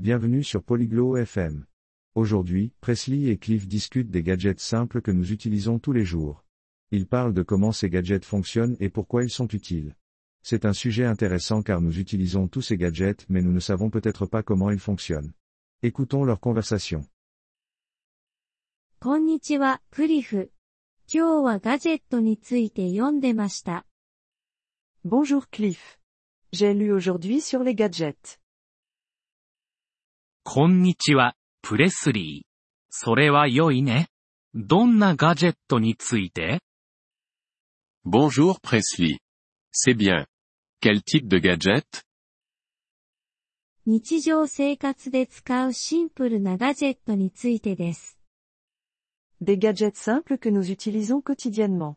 Bienvenue sur Polyglot FM. Aujourd'hui, Presley et Cliff discutent des gadgets simples que nous utilisons tous les jours. Ils parlent de comment ces gadgets fonctionnent et pourquoi ils sont utiles. C'est un sujet intéressant car nous utilisons tous ces gadgets mais nous ne savons peut-être pas comment ils fonctionnent. Écoutons leur conversation. Bonjour Cliff. J'ai lu aujourd'hui sur les gadgets. こんにちは、プレスリー。それは良いね。どんなガジェットについて Bonjour Presley. C'est bien. Quel type de gadget 日常生活で使うシンプルなガジェットについてです。Des gadgets simples que nous utilisons quotidiennement.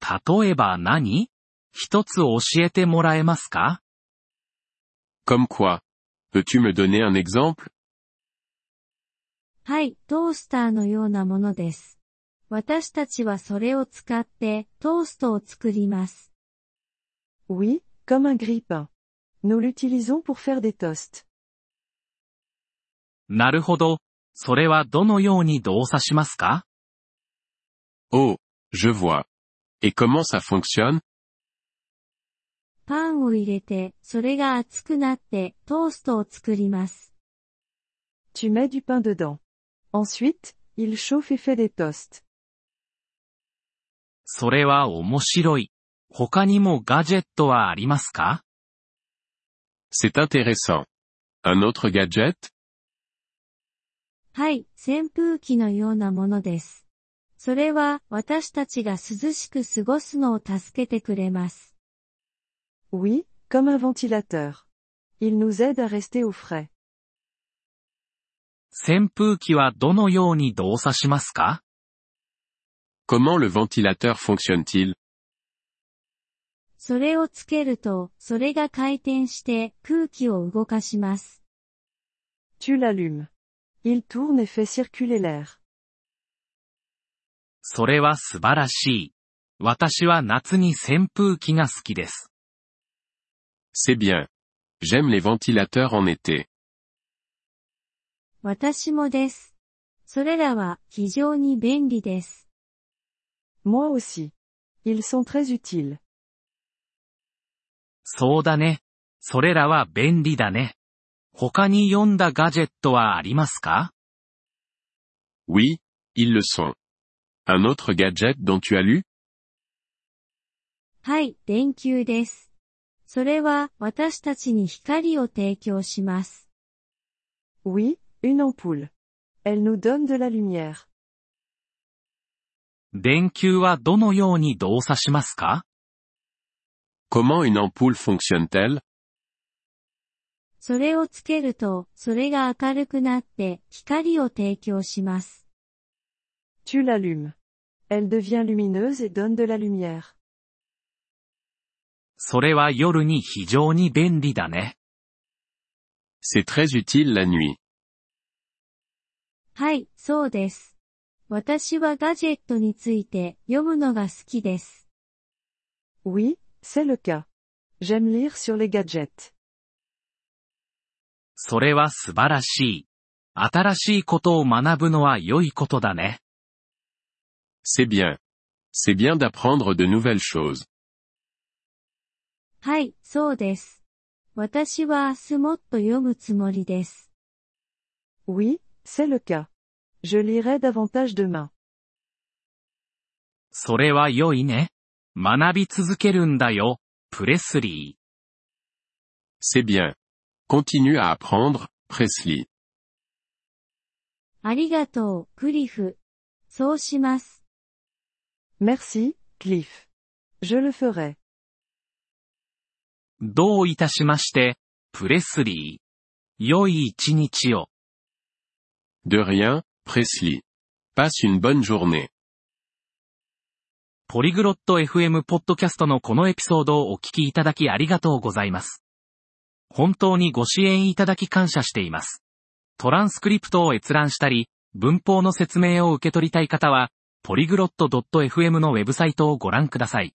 例えば何一つ教えてもらえますか Comme quoi Peux-tu me donner un exemple はい、トースターのようなものです。私たちはそれを使ってトーストを作ります。 Oui, comme un grille-pain. Nous l'utilisons pour faire des toasts. なるほど。それはどのように動作しますか Oh, je vois. Et comment ça fonctionne パンを入れて、それが熱くなってトーストを作ります。Tu mets du pain dedans. Ensuite, il chauffe et fait des toasts. それは面白い。他にもガジェットはありますか？C'est intéressant. Un autre gadget? はい、扇風機のようなものです。それは私たちが涼しく過ごすのを助けてくれます。Oui, comme un ventilateur. Il nous aide à rester au frais. 扇風機はどのように動作しますか Comment le ventilateur fonctionne-t-il それをつけると、それが回転して空気を動かします。Tu l'allumes. Il tourne et fait circuler l'air. それは素晴らしい。私は夏に扇風機が好きです。C'est bien. J'aime les ventilateurs en été. 私もです。それらは非常に便利です。Moi aussi. Ils sont très utiles. そうだね。それらは便利だね。他に読んだガジェットはありますか Oui, ils le sont. Un autre gadget dont tu as lu はい、電球です。それは私たちに光を提供します。Oui, une ampoule. Elle nous donne de la lumière. 電球はどのように動作しますか Comment une ampoule fonctionne-t-elle それをつけると、それが明るくなって光を提供します。Tu l'allumes. Elle devient lumineuse et donne de la lumière. それは夜に非常に便利だね。C'est très utile la nuit. はい、そうです。私はガジェットについて読むのが好きです。Oui, c'est le cas. J'aime lire sur les gadgets. それは素晴らしい。新しいことを学ぶのは良いことだね。C'est bien. C'est bien d'apprendre de nouvelles choses. はい、そうです。私は明日もっと読むつもりです。 Oui, c'est le cas. Je lirai davantage demain. それは良いね。学び続けるんだよ、プレスリー。 C'est bien. Continue à apprendre, Presley. ありがとう、クリフ。そうします。 Merci, Cliff. Je le ferai. どういたしまして、プレスリー。良い一日を。De rien, Presley. Passe une bonne journée. ポリグロット FM ポッドキャストのこのエピソードをお聞きいただきありがとうございます。本当にご支援いただき感謝しています。トランスクリプトを閲覧したり、文法の説明を受け取りたい方は、ポリグロット .fm のウェブサイトをご覧ください。